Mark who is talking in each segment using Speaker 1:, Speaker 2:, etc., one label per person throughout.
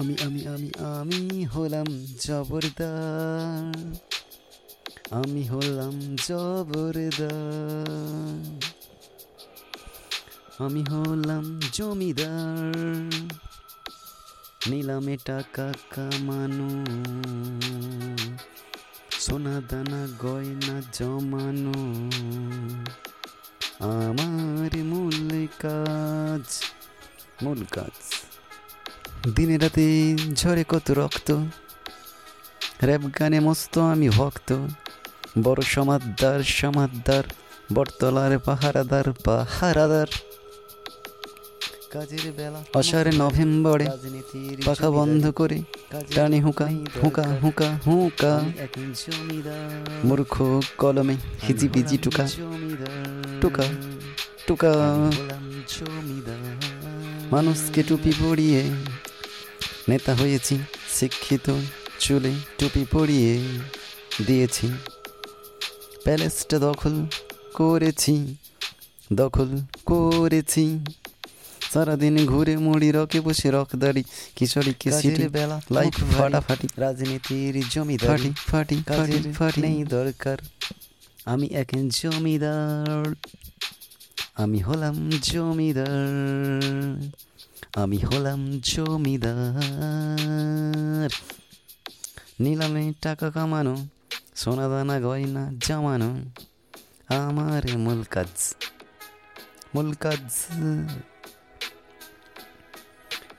Speaker 1: আমি আমি আমি আমি হলাম জবরদার। আমি হলাম জবরদার। আমি হলাম জমিদার। নিলামে টাকা কামানো। সোনা দানা গয়না জমানো। আমার মূল কাজ মূল কাজ। দিনে রাতে ঝরে কত রক্ত। র্যাপ গানে মস্ত আমি ভক্ত। বড় সমাদদার সমাদদার বটতলার পাহারাদার পাহারাদার। কাজের বেলা অসারে নভেম্বরে পাখা বন্ধ করে টানে হুকা হুকা হুকা হুকা। মূর্খ কলমে হিজিবিজি টুকা। টুকা টুকা। মানুষকে টুপি পরিয়ে নেতা হয়েছি শিক্ষিত চুলে টুপি পরিয়ে দিয়েছি। প্যালেসটা দখল করেছি দখল করেছি। সারাদিন ঘুরে মুড়ি রকে বসে রকদারি কিশোরীকে সিটি বেলা লাইফ ফাটাফাটি রাজনীতির জমি ফাটি ফাটি ফাটি ফাটি। নেই দরকার। আমি এক জমিদার আমি হলাম জমিদার। আমি হলাম জমিদার। নিলামে টাকা কামানো সোনা দানা গয়না জমানো আমার মূল কাজ মূল কাজ।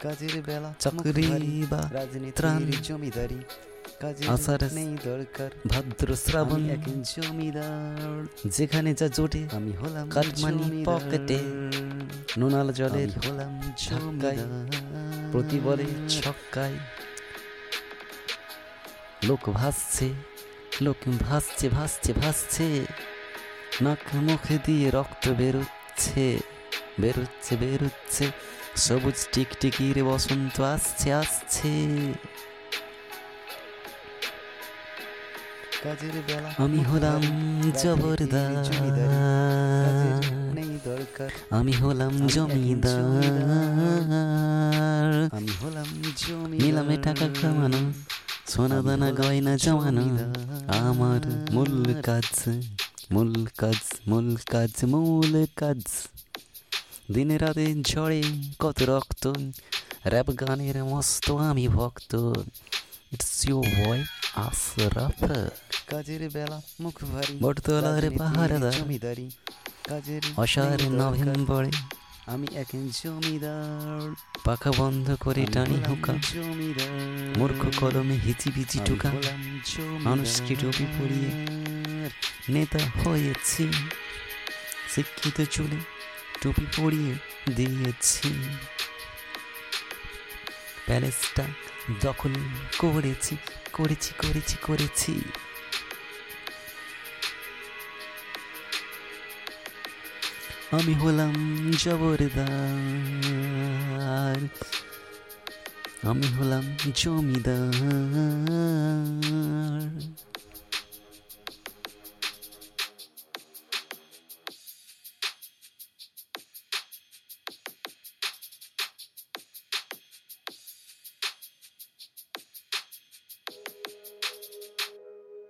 Speaker 1: কাজের বেলা চাকরি বা ত্রাণ জমিদারি আসার নেই দরকার। ভাদ্র শ্রাবণ জমিদার। যেখানে যা জোটে আমি হলাম কাটমানি পকেটে। নোনাল জলের হলাম ছক্কায় প্রতি বলে ছক্কায়। লোক ভাসছে লোক ভাসছে ভাসছে ভাসছে। নাক মুখে দিয়ে রক্ত বেরোচ্ছে বেরোচ্ছে বেরোচ্ছে। সবুজ টিকটিকির বসন্ত আসছে আসছে। কাজের বেলা আমি হলাম জবরদার আমি হলাম জমিদার। আমি হলাম জমি নিলামে টাকা কামানো সোনা দানা গয়না জমানো আমার মূল কাজ মূল কাজ মূল কাজ মূল কাজ। দিনে রাতে ঝড়ে কত রক্ত র্যাপ গানের মস্ত আমি ভক্ত। ইটস ইউ বয় আশরাফ কাজের বেলা মুখ ভারী বটতলার পাহারাদার। জমিদারি। অসার নভেম্বরে আমি এক জমিদার। পাখা বন্ধ করে টানি হুকা। মূর্খ কলমে হিচিবিচি টুকা মানুষকে টুপি পরিয়ে নেতা হয়েছি। শিক্ষিত চুলে টুপি পরিয়ে দিয়েছি। প্যালেসটা দখল করেছি করেছি করেছি করেছি। আমি হলাম জবরদার। আমি হলাম জমিদার।